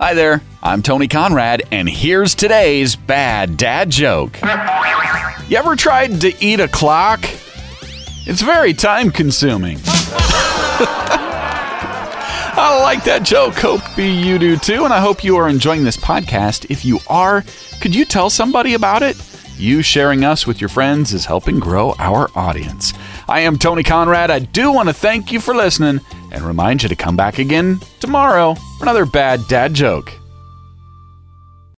Hi there, I'm Tony Conrad, and here's today's bad dad joke. You ever tried to eat a clock? It's very time consuming. I like that joke. Hope you do too, and I hope you are enjoying this podcast. If you are, could you tell somebody about it? You sharing us with your friends is helping grow our audience. I am Tony Conrad. I do want to thank you for listening and remind you to come back again tomorrow for another bad dad joke.